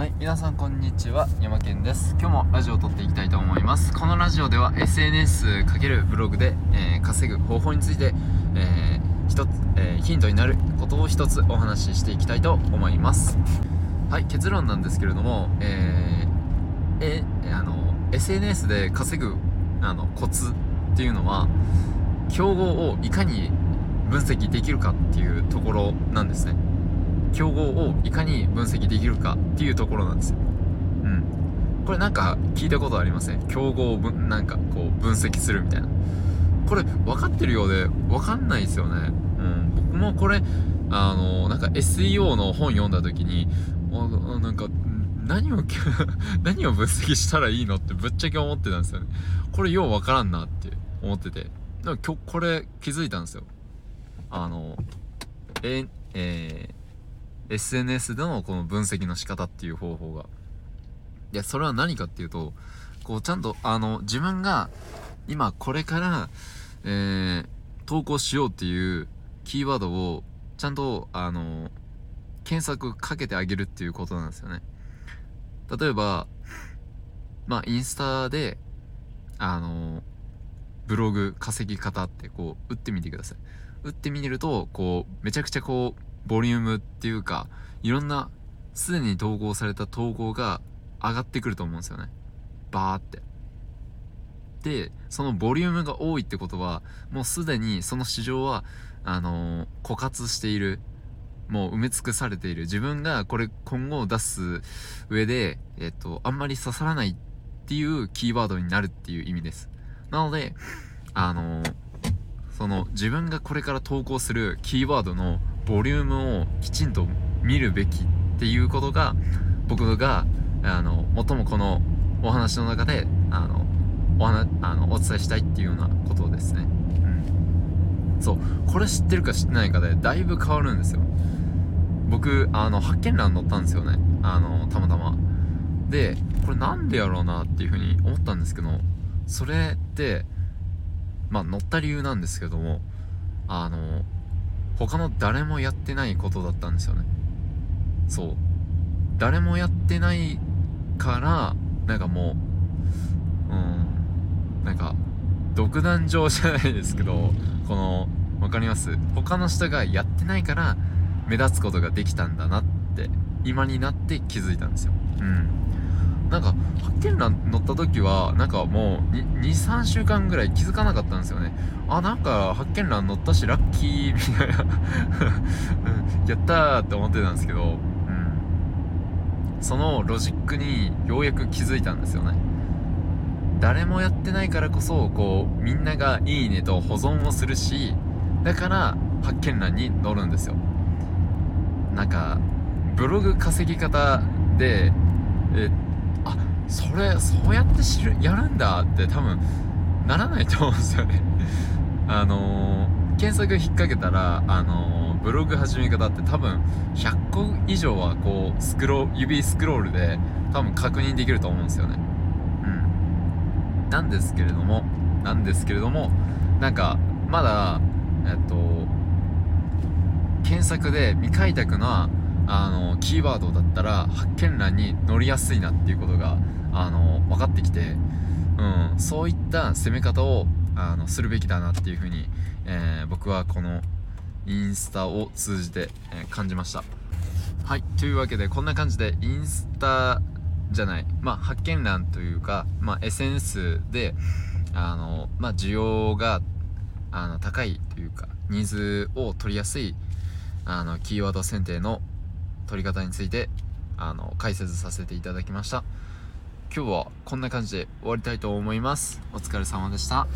はい皆さんこんにちは山健です。今日もラジオを撮っていきたいと思います。このラジオでは SNS× ブログで、えー稼ぐ方法について、えー一つ、えーヒントになることを一つお話ししていきたいと思います。はい結論なんですけれどもえーえーあの SNS で稼ぐあのコツっていうのは競合をいかに分析できるかっていうところなんですね。競合をいかに分析できるかっていうところなんですよ。うん。これなんか聞いたことありません？競合をぶんなんかこう分析するみたいな。これ分かってるようで分かんないですよね。うん。僕もこれあのなんか SEO の本読んだ時になんか何を 何を分析したらいいのってぶっちゃけ思ってたんですよね。これよう分からんなって思ってて。でも今日これ気づいたんですよ。あのええ SNS でのこの分析の仕方っていう方法が。で、それは何かっていうと、こうちゃんとあの自分が今これから、えー、投稿しようっていうキーワードをちゃんとあの検索かけてあげるっていうことなんですよね。例えば、まあインスタで、あのブログ稼ぎ方ってこう打ってみてください。打ってみると、こうめちゃくちゃこうボリュームっていうか、いろんな、すでに投稿された投稿が上がってくると思うんですよね。バーって。で、そのボリュームが多いってことは、もうすでにその市場は、あのー枯渇している。もう埋め尽くされている。自分がこれ今後出す上で、えっと、あんまり刺さらないっていうキーワードになるっていう意味です。なので、あのーその自分がこれから投稿するキーワードのボリュームをきちんと見るべきっていうことが僕があの最もこのお話の中であのお話あのお伝えしたいっていうようなことですね。うん、そうこれ知ってるか知ってないかでだいぶ変わるんですよ。僕あの発見欄載ったんですよねあのたまたま。でこれなんでやろうなっていうふうに思ったんですけどそれってまあ乗った理由なんですけどもあの他の誰もやってないことだったんですよね。そう。誰もやってないからなんかもううんなんか独壇場じゃないですけどこの分かります？他の人がやってないから目立つことができたんだなって今になって気づいたんですよ。うん。なんか発見欄乗った時はなんかもう23週間ぐらい気づかなかったんですよね。あなんか発見欄乗ったしラッキーみたいな。うん。やったーって思ってたんですけど、うん、そのロジックにようやく気づいたんですよね。誰もやってないからこそこうみんながいいねと保存をするしだから発見欄に載るんですよ。なんかブログ稼ぎ方でれそうやって知るやるんだって多分ならないと思うんですよね。あのー、検索引っ掛けたらあのー、ブログ始め方って多分100個以上はこうスクロー指スクロールで多分確認できると思うんですよね。うん。なんですけれどもなんですけれどもなんかまだえっと検索で未開拓なあのキーワードだったら発見欄に載りやすいなっていうことがあの分かってきて、うん、そういった攻め方をあのするべきだなっていうふうに、えー僕はこのインスタを通じて、えー感じました。はいというわけでこんな感じでインスタじゃないまあ発見欄というか、まあ、SNS であの、まあ、需要があの高いというかニーズを取りやすいあのキーワード選定の取り方についてあの解説させていただきました。今日はこんな感じで終わりたいと思います。お疲れ様でした。